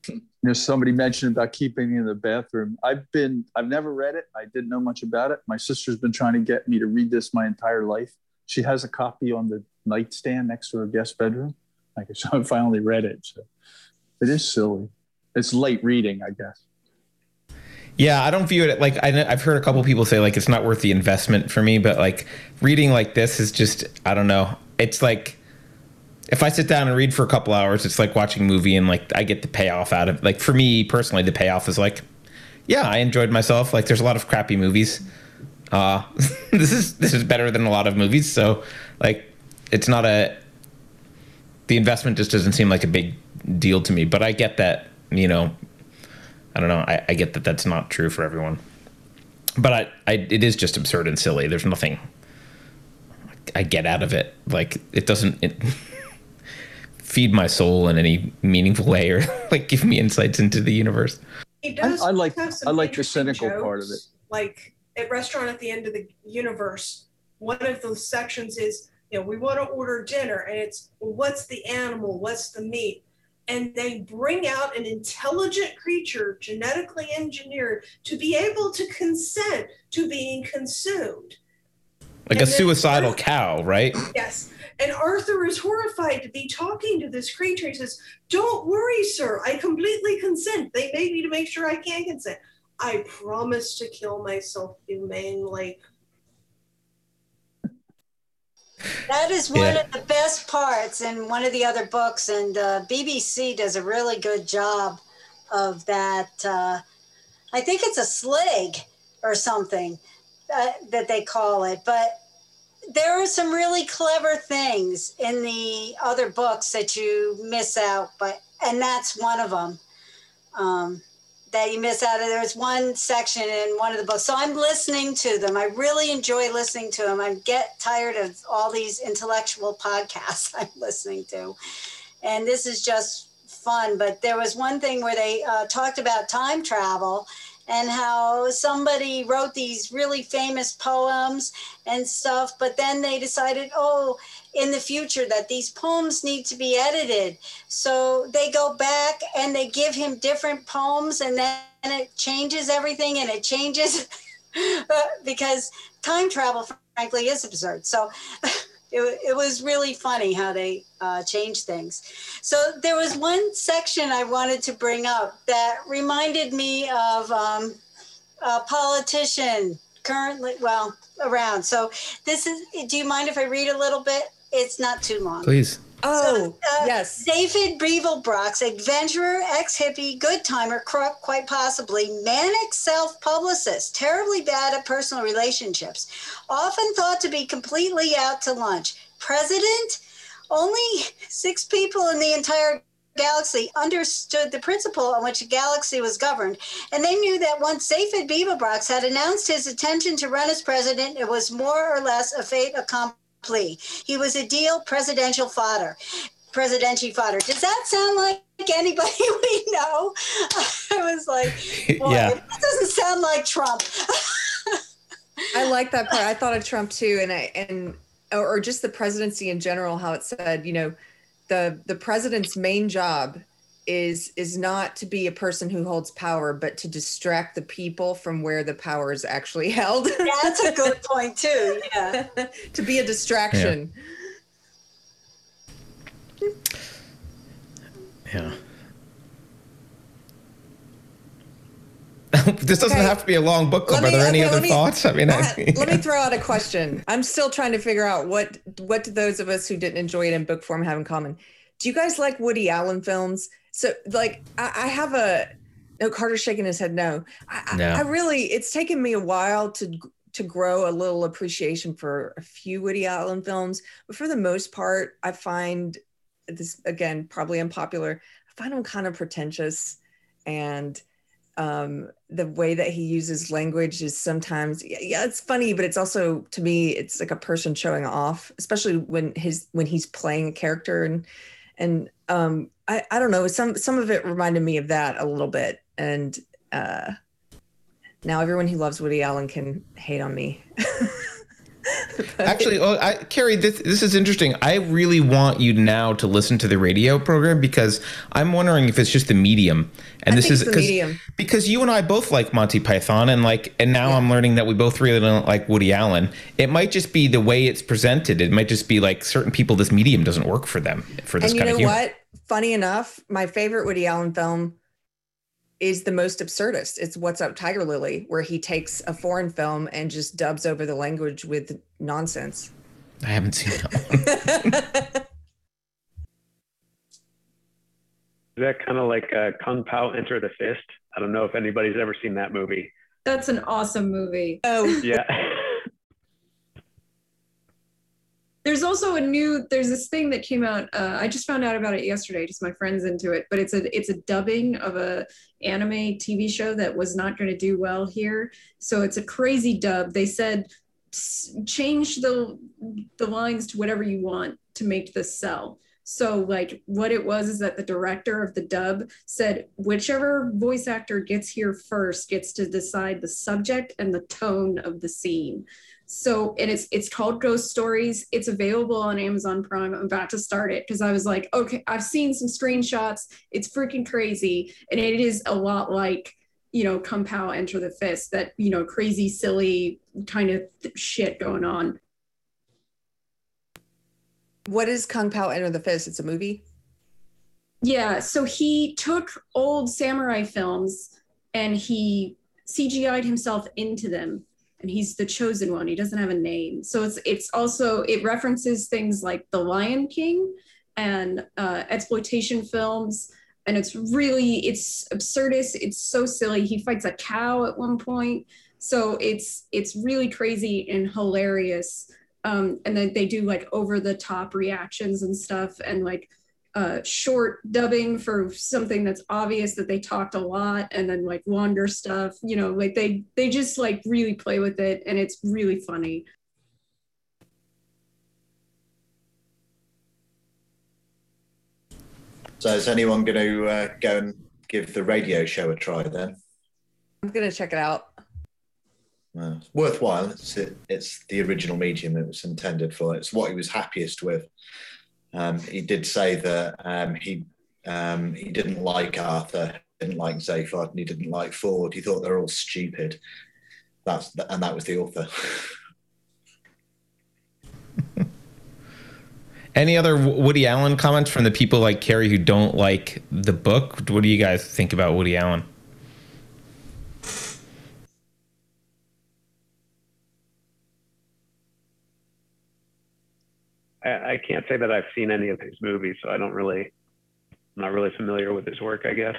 You know, somebody mentioned about keeping in the bathroom. I've been, I've never read it. I didn't know much about it. My sister's been trying to get me to read this my entire life. She has a copy on the nightstand next to her guest bedroom. Like, so I finally read it. So it is silly. It's late reading, I guess. Yeah, I don't view it like I, have heard a couple people say like it's not worth the investment for me, but like reading like this is just I don't know. It's like if I sit down and read for a couple hours, it's like watching a movie and like I get the payoff out of like for me personally, the payoff is like, yeah, I enjoyed myself. Like there's a lot of crappy movies. Uh, this is this is better than a lot of movies, so like it's not a the investment just doesn't seem like a big deal to me. But I get that you know I don't know. I, I get that that's not true for everyone, but I, I it is just absurd and silly. There's nothing I get out of it. Like it doesn't it feed my soul in any meaningful way or like give me insights into the universe. It does. I, I like I like the cynical jokes, part of it. Like at restaurant at the end of the universe, one of those sections is you know we want to order dinner and it's well, what's the animal, what's the meat and they bring out an intelligent creature genetically engineered to be able to consent to being consumed. Like and a suicidal Arthur, cow, right? Yes. And Arthur is horrified to be talking to this creature. He says, Don't worry, sir. I completely consent. They made me to make sure I can consent. I promise to kill myself humanely. That is one yeah. of the best parts in one of the other books, and uh, BBC does a really good job of that. Uh, I think it's a slig or something uh, that they call it, but there are some really clever things in the other books that you miss out, but and that's one of them. Um, that you miss out. There's one section in one of the books. So I'm listening to them. I really enjoy listening to them. I get tired of all these intellectual podcasts I'm listening to. And this is just fun. But there was one thing where they uh, talked about time travel and how somebody wrote these really famous poems and stuff, but then they decided, oh, in the future that these poems need to be edited. So they go back and they give him different poems and then it changes everything and it changes because time travel, frankly, is absurd. So it, it was really funny how they uh, changed things. So there was one section I wanted to bring up that reminded me of um, a politician currently, well, around. So this is, do you mind if I read a little bit? It's not too long. Please. Oh, uh, yes. Zaphod Beeblebrox, adventurer, ex hippie, good timer, quite possibly, manic self publicist, terribly bad at personal relationships, often thought to be completely out to lunch. President? Only six people in the entire galaxy understood the principle on which a galaxy was governed, and they knew that once Zaphod Beeblebrox had announced his intention to run as president, it was more or less a fait accompli plea. He was a deal presidential fodder, presidential fodder. Does that sound like anybody we know? I was like, boy, yeah. that doesn't sound like Trump. I like that part. I thought of Trump too, and I and or just the presidency in general. How it said, you know, the the president's main job is is not to be a person who holds power but to distract the people from where the power is actually held yeah, that's a good point too yeah to be a distraction yeah, yeah. this doesn't okay. have to be a long book club. Me, Are there okay, any other me, thoughts? I mean, I, yeah. let me throw out a question. I'm still trying to figure out what what do those of us who didn't enjoy it in book form have in common. Do you guys like Woody Allen films? So like I, I have a no Carter's shaking his head no. I, no. I, I really it's taken me a while to to grow a little appreciation for a few Woody Allen films, but for the most part, I find this again probably unpopular. I find them kind of pretentious, and um, the way that he uses language is sometimes yeah, it's funny, but it's also to me it's like a person showing off, especially when his when he's playing a character and and um, I, I don't know some some of it reminded me of that a little bit. And uh, now everyone who loves woody allen can hate on me Actually, oh, I, Carrie, this this is interesting. I really want you now to listen to the radio program because I'm wondering if it's just the medium, and I this is because because you and I both like Monty Python, and like, and now yeah. I'm learning that we both really don't like Woody Allen. It might just be the way it's presented. It might just be like certain people, this medium doesn't work for them for this and kind you know of humor. what? Funny enough, my favorite Woody Allen film is the most absurdist. It's What's Up Tiger Lily, where he takes a foreign film and just dubs over the language with nonsense. I haven't seen that one. Is that kind of like uh, Kung Pao Enter the Fist? I don't know if anybody's ever seen that movie. That's an awesome movie. Oh, yeah. there's also a new there's this thing that came out uh, i just found out about it yesterday just my friends into it but it's a it's a dubbing of a anime tv show that was not going to do well here. So it's a crazy dub. They said change the the lines to whatever you want to make this sell. So like what it was is that the director of the dub said whichever voice actor gets here first gets to decide the subject and the tone of the scene so and it's it's called Ghost Stories. It's available on Amazon Prime. I'm about to start it because I was like, okay, I've seen some screenshots. It's freaking crazy, and it is a lot like you know Kung Pao Enter the Fist. That you know crazy, silly kind of th- shit going on. What is Kung Pao Enter the Fist? It's a movie. Yeah, so he took old samurai films and he CGI'd himself into them and he's the chosen one. He doesn't have a name. So it's it's also it references things like The Lion King and uh, exploitation films. And it's really it's absurdist. It's so silly. He fights a cow at one point. So it's it's really crazy and hilarious. Um, and then they do like over the top reactions and stuff and like uh, short dubbing for something that's obvious that they talked a lot and then like wander stuff you know like they they just like really play with it and it's really funny so is anyone going to uh, go and give the radio show a try then i'm going to check it out uh, worthwhile. It's it, it's the original medium it was intended for. It's what he was happiest with. Um, he did say that um, he um, he didn't like Arthur, didn't like Zaphod, and he didn't like Ford. He thought they're all stupid. That's and that was the author. Any other Woody Allen comments from the people like Carrie who don't like the book? What do you guys think about Woody Allen? I, I can't say that I've seen any of his movies, so I don't really, I'm not really familiar with his work. I guess.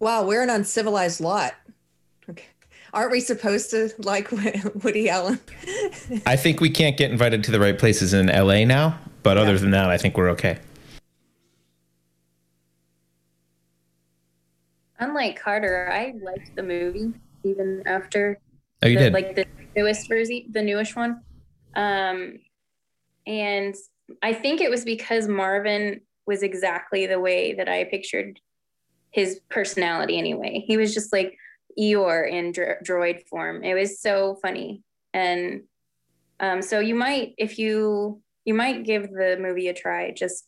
Wow, we're an uncivilized lot. Okay. Aren't we supposed to like Woody Allen? I think we can't get invited to the right places in LA now, but yeah. other than that, I think we're okay. Unlike Carter, I liked the movie even after oh, you the, did? like the newest version, the newest one. Um, and I think it was because Marvin was exactly the way that I pictured his personality anyway. He was just like Eeyore in dro- droid form. It was so funny. And um, so you might, if you, you might give the movie a try. Just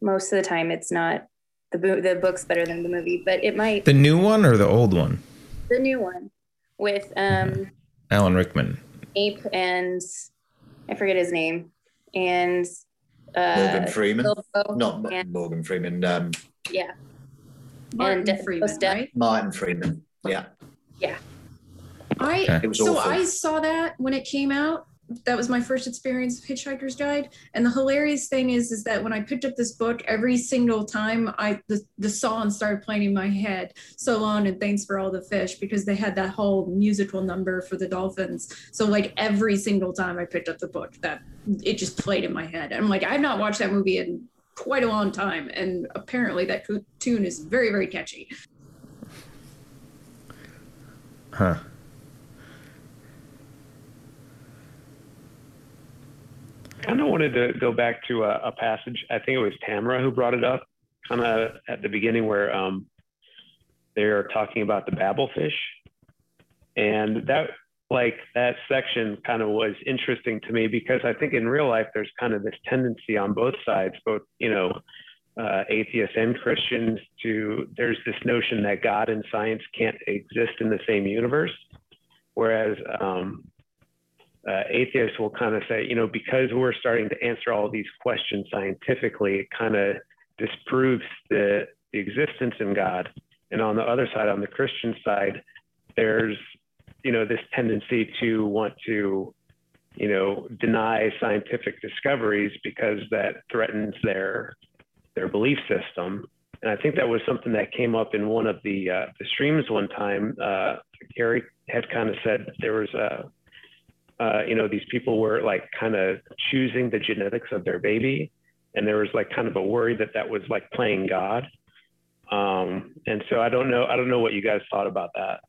most of the time, it's not the the book's better than the movie, but it might. The new one or the old one? The new one with um, Alan Rickman. Ape and I forget his name, and uh, Morgan Freeman. Bilbo Not and- Morgan Freeman. Um, yeah, Martin and Freeman, right? Martin Freeman. Yeah. Yeah. I Okay. It was so awful. I saw that when it came out. That was my first experience of Hitchhiker's Guide. And the hilarious thing is, is that when I picked up this book, every single time I the, the song started playing in my head, "So Long" and "Thanks for All the Fish," because they had that whole musical number for the dolphins. So like every single time I picked up the book, that it just played in my head. I'm like, I've not watched that movie in quite a long time, and apparently that tune is very very catchy. Huh. Kind of wanted to go back to a, a passage. I think it was Tamara who brought it up, kind of at the beginning where um, they're talking about the Babel fish, and that like that section kind of was interesting to me because I think in real life there's kind of this tendency on both sides, both you know, uh, atheists and Christians, to there's this notion that God and science can't exist in the same universe, whereas um, uh, atheists will kind of say, you know, because we're starting to answer all these questions scientifically, it kind of disproves the, the existence in God. And on the other side, on the Christian side, there's, you know, this tendency to want to, you know, deny scientific discoveries because that threatens their their belief system. And I think that was something that came up in one of the uh, the streams one time. Uh, Gary had kind of said there was a uh, you know, these people were like kind of choosing the genetics of their baby. And there was like kind of a worry that that was like playing God. Um, and so I don't know, I don't know what you guys thought about that.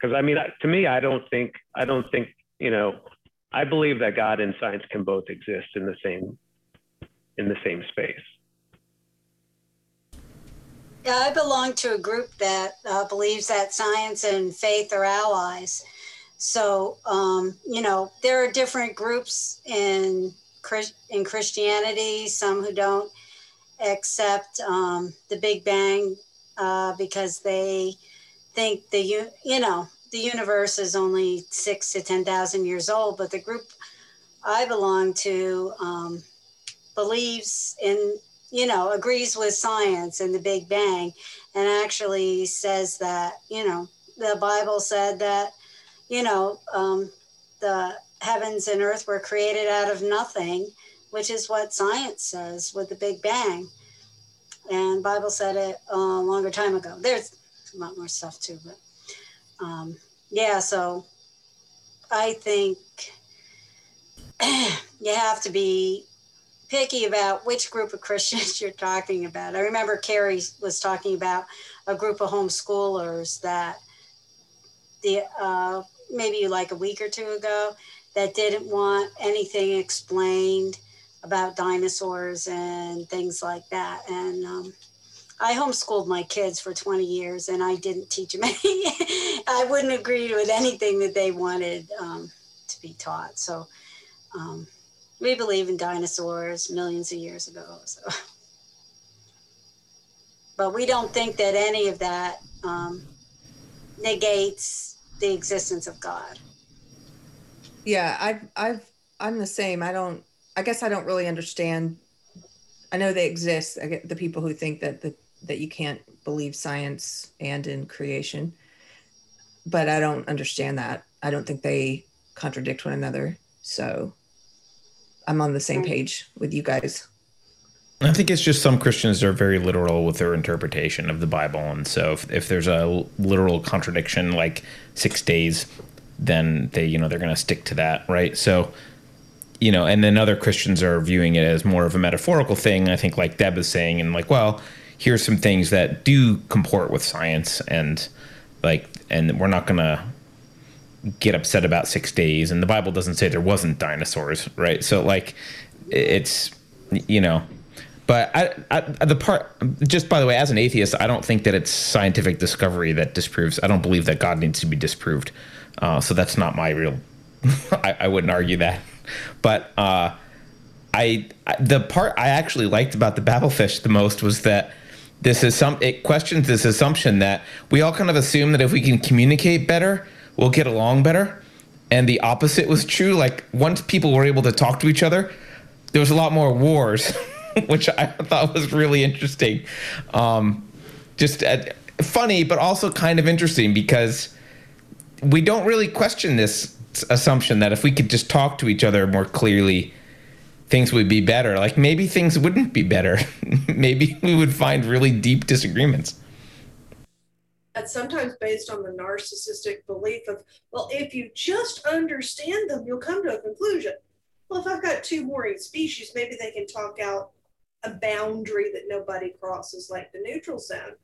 Cause I mean, to me, I don't think, I don't think, you know, I believe that God and science can both exist in the same, in the same space. Yeah, I belong to a group that uh, believes that science and faith are allies. So, um, you know, there are different groups in in Christianity. Some who don't accept um, the Big Bang uh, because they think the u- you know the universe is only six to ten thousand years old. But the group I belong to um, believes in you know, agrees with science and the Big Bang, and actually says that, you know, the Bible said that, you know, um, the heavens and earth were created out of nothing, which is what science says with the Big Bang. And Bible said it a longer time ago. There's a lot more stuff too, but um, yeah. So I think you have to be picky about which group of Christians you're talking about. I remember Carrie was talking about a group of homeschoolers that the uh, maybe like a week or two ago that didn't want anything explained about dinosaurs and things like that. And um, I homeschooled my kids for 20 years and I didn't teach them any. I wouldn't agree with anything that they wanted um, to be taught. So um, we believe in dinosaurs millions of years ago. So, but we don't think that any of that um, negates the existence of God. Yeah, I've I've I'm the same. I don't. I guess I don't really understand. I know they exist. I get the people who think that the that you can't believe science and in creation, but I don't understand that. I don't think they contradict one another. So I'm on the same mm. page with you guys. I think it's just some Christians are very literal with their interpretation of the Bible, and so if, if there's a literal contradiction like six days, then they you know they're going to stick to that, right? So you know, and then other Christians are viewing it as more of a metaphorical thing. I think, like Deb is saying, and like, well, here's some things that do comport with science, and like, and we're not going to get upset about six days. And the Bible doesn't say there wasn't dinosaurs, right? So like, it's you know but I, I, the part, just by the way, as an atheist, I don't think that it's scientific discovery that disproves. I don't believe that God needs to be disproved. Uh, so that's not my real. I, I, wouldn't argue that. But uh, I, the part I actually liked about the Babelfish the most was that this is some. It questions this assumption that we all kind of assume that if we can communicate better, we'll get along better, and the opposite was true. Like once people were able to talk to each other, there was a lot more wars. which I thought was really interesting. Um, just uh, funny, but also kind of interesting because we don't really question this assumption that if we could just talk to each other more clearly, things would be better. Like maybe things wouldn't be better. maybe we would find really deep disagreements. That's sometimes based on the narcissistic belief of, well, if you just understand them, you'll come to a conclusion. Well, if I've got two warring species, maybe they can talk out a boundary that nobody crosses, like the neutral zone.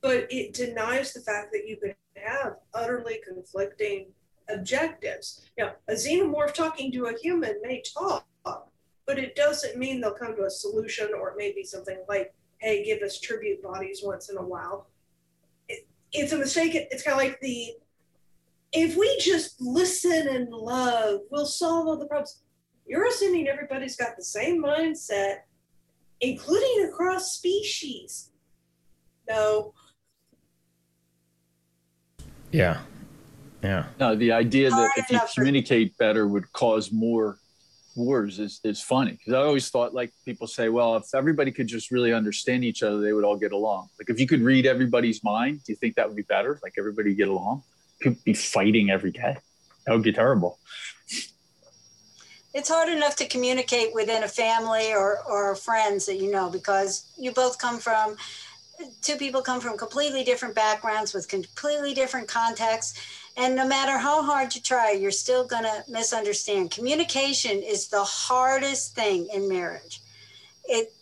But it denies the fact that you can have utterly conflicting objectives. You know, a xenomorph talking to a human may talk, but it doesn't mean they'll come to a solution, or it may be something like, hey, give us tribute bodies once in a while. It, it's a mistake. It's kind of like the if we just listen and love, we'll solve all the problems. You're assuming everybody's got the same mindset including across species. No. Yeah. Yeah. No, the idea that if you communicate better would cause more wars is, is funny because I always thought like people say, well, if everybody could just really understand each other, they would all get along. Like if you could read everybody's mind, do you think that would be better? Like everybody get along? People be fighting every day. That would be terrible it's hard enough to communicate within a family or, or friends that you know because you both come from two people come from completely different backgrounds with completely different contexts and no matter how hard you try you're still going to misunderstand. Communication is the hardest thing in marriage. It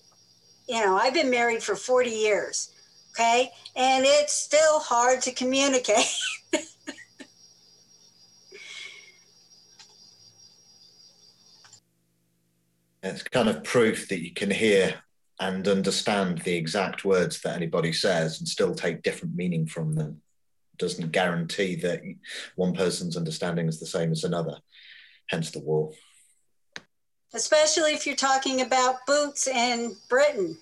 you know i've been married for 40 years okay? And it's still hard to communicate. It's kind of proof that you can hear and understand the exact words that anybody says and still take different meaning from them. Doesn't guarantee that one person's understanding is the same as another, hence the war. Especially if you're talking about boots in Britain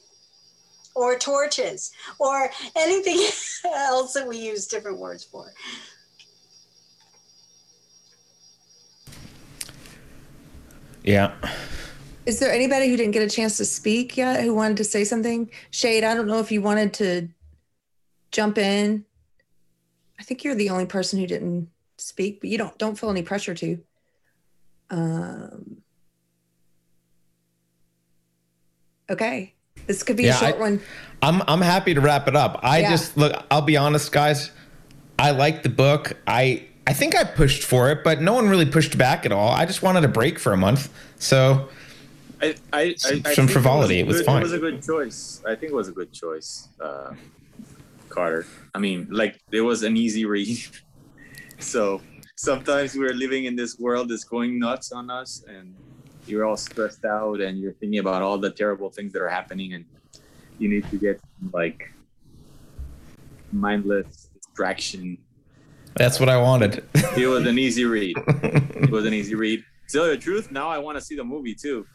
or torches or anything else that we use different words for. Yeah. Is there anybody who didn't get a chance to speak yet who wanted to say something? Shade, I don't know if you wanted to jump in. I think you're the only person who didn't speak, but you don't don't feel any pressure to. Um, okay, this could be yeah, a short I, one. I'm I'm happy to wrap it up. I yeah. just look. I'll be honest, guys. I like the book. I I think I pushed for it, but no one really pushed back at all. I just wanted a break for a month, so I, I, some, I, some frivolity. It was, it was, fine. It was a good choice. I think it was a good choice, uh, Carter. I mean, like it was an easy read. so sometimes we're living in this world that's going nuts on us, and you're all stressed out, and you're thinking about all the terrible things that are happening, and you need to get like mindless distraction. That's what I wanted. it was an easy read. It was an easy read. Tell you the truth, now I want to see the movie too,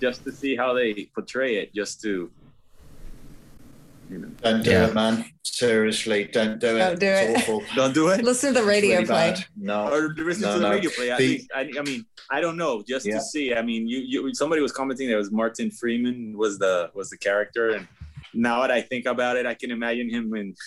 just to see how they portray it. Just to, you know. Don't do it, man. Seriously, don't do it. Don't do it's it. Awful. Don't do it. Listen to the radio really play. bad. No. Or listen no, to the no. radio play. At The- I, I mean, I don't know. Just Yeah. to see. I mean, you, you somebody was commenting that was Martin Freeman was the was the character, and now that I think about it, I can imagine him in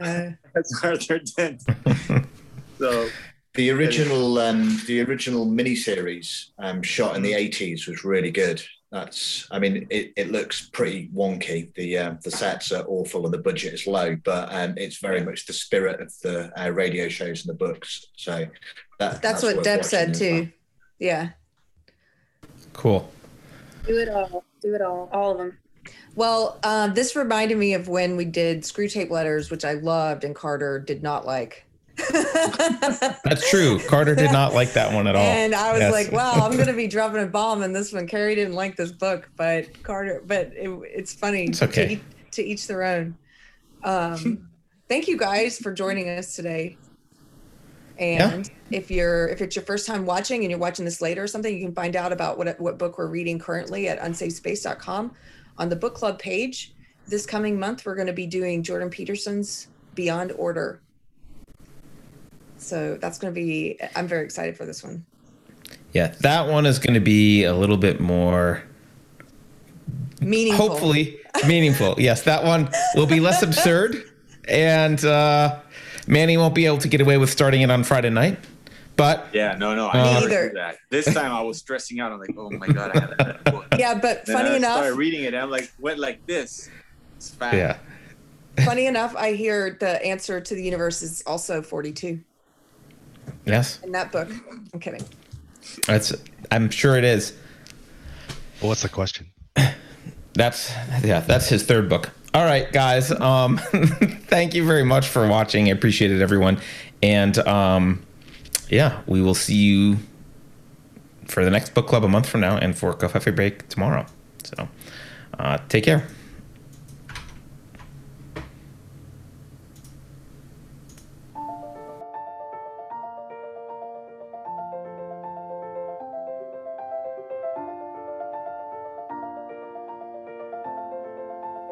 Uh, as Arthur Dent. so The original, um, the original miniseries um, shot in the Mm-hmm. eighties was really good. That's, I mean, it, it looks pretty wonky. The uh, the sets are awful and the budget is low, but um, it's very much the spirit of the uh, radio shows and the books. So that, that's, what Deb said as well. too. Yeah. Cool. Do it all. Do it all. All of them. Well, uh, this reminded me of when we did Screwtape Letters, which I loved and Carter did not like. That's true. Carter did not like that one at all. And I was Yes. like, wow, I'm going to be dropping a bomb in this one. Carrie didn't like this book, but Carter, but it, it's funny. It's okay. To, each, to each their own. Um, thank you guys for joining us today. And if you're if it's your first time watching and you're watching this later or something, you can find out about what what book we're reading currently at unsafespace.com on the book club page. This coming month, we're going to be doing Jordan Peterson's Beyond Order. So that's going to be. I'm very excited for this one. Yeah, that one is going to be a little bit more Meaningful. hopefully meaningful. yes, that one will be less absurd, and uh, Manny won't be able to get away with starting it on Friday night. But yeah, no, no, I never that. This time I was stressing out. I'm like, oh my god, I have that book. Yeah, but Then funny I enough, started reading it. And I'm like, went like this. It's fast. yeah, funny enough, I hear the answer to the universe is also 42 yes, in that book. I'm kidding. that's. I'm sure it is. Well, what's the question? That's yeah, that's his third book. All right, guys. Um, thank you very much for watching. I appreciate it, everyone. And um, yeah, we will see you for the next book club a month from now, and for Coffee Break tomorrow. So, uh, take care.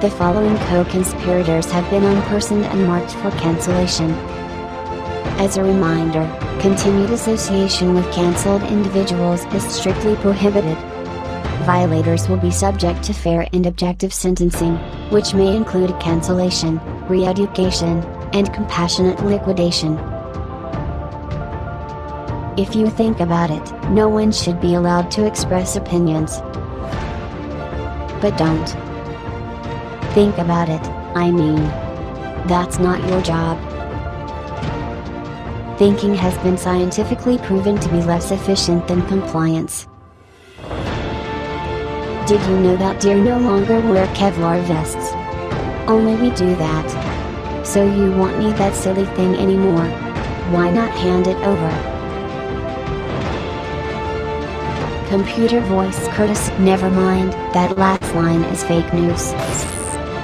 The following co-conspirators have been unpersoned and marked for cancellation. As a reminder, continued association with cancelled individuals is strictly prohibited. Violators will be subject to fair and objective sentencing, which may include cancellation, re-education, and compassionate liquidation. If you think about it, no one should be allowed to express opinions. But don't. Think about it, I mean. That's not your job. Thinking has been scientifically proven to be less efficient than compliance. Did you know that deer no longer wear Kevlar vests? Only we do that. So you won't need that silly thing anymore. Why not hand it over? Computer voice Curtis, never mind, that last line is fake news.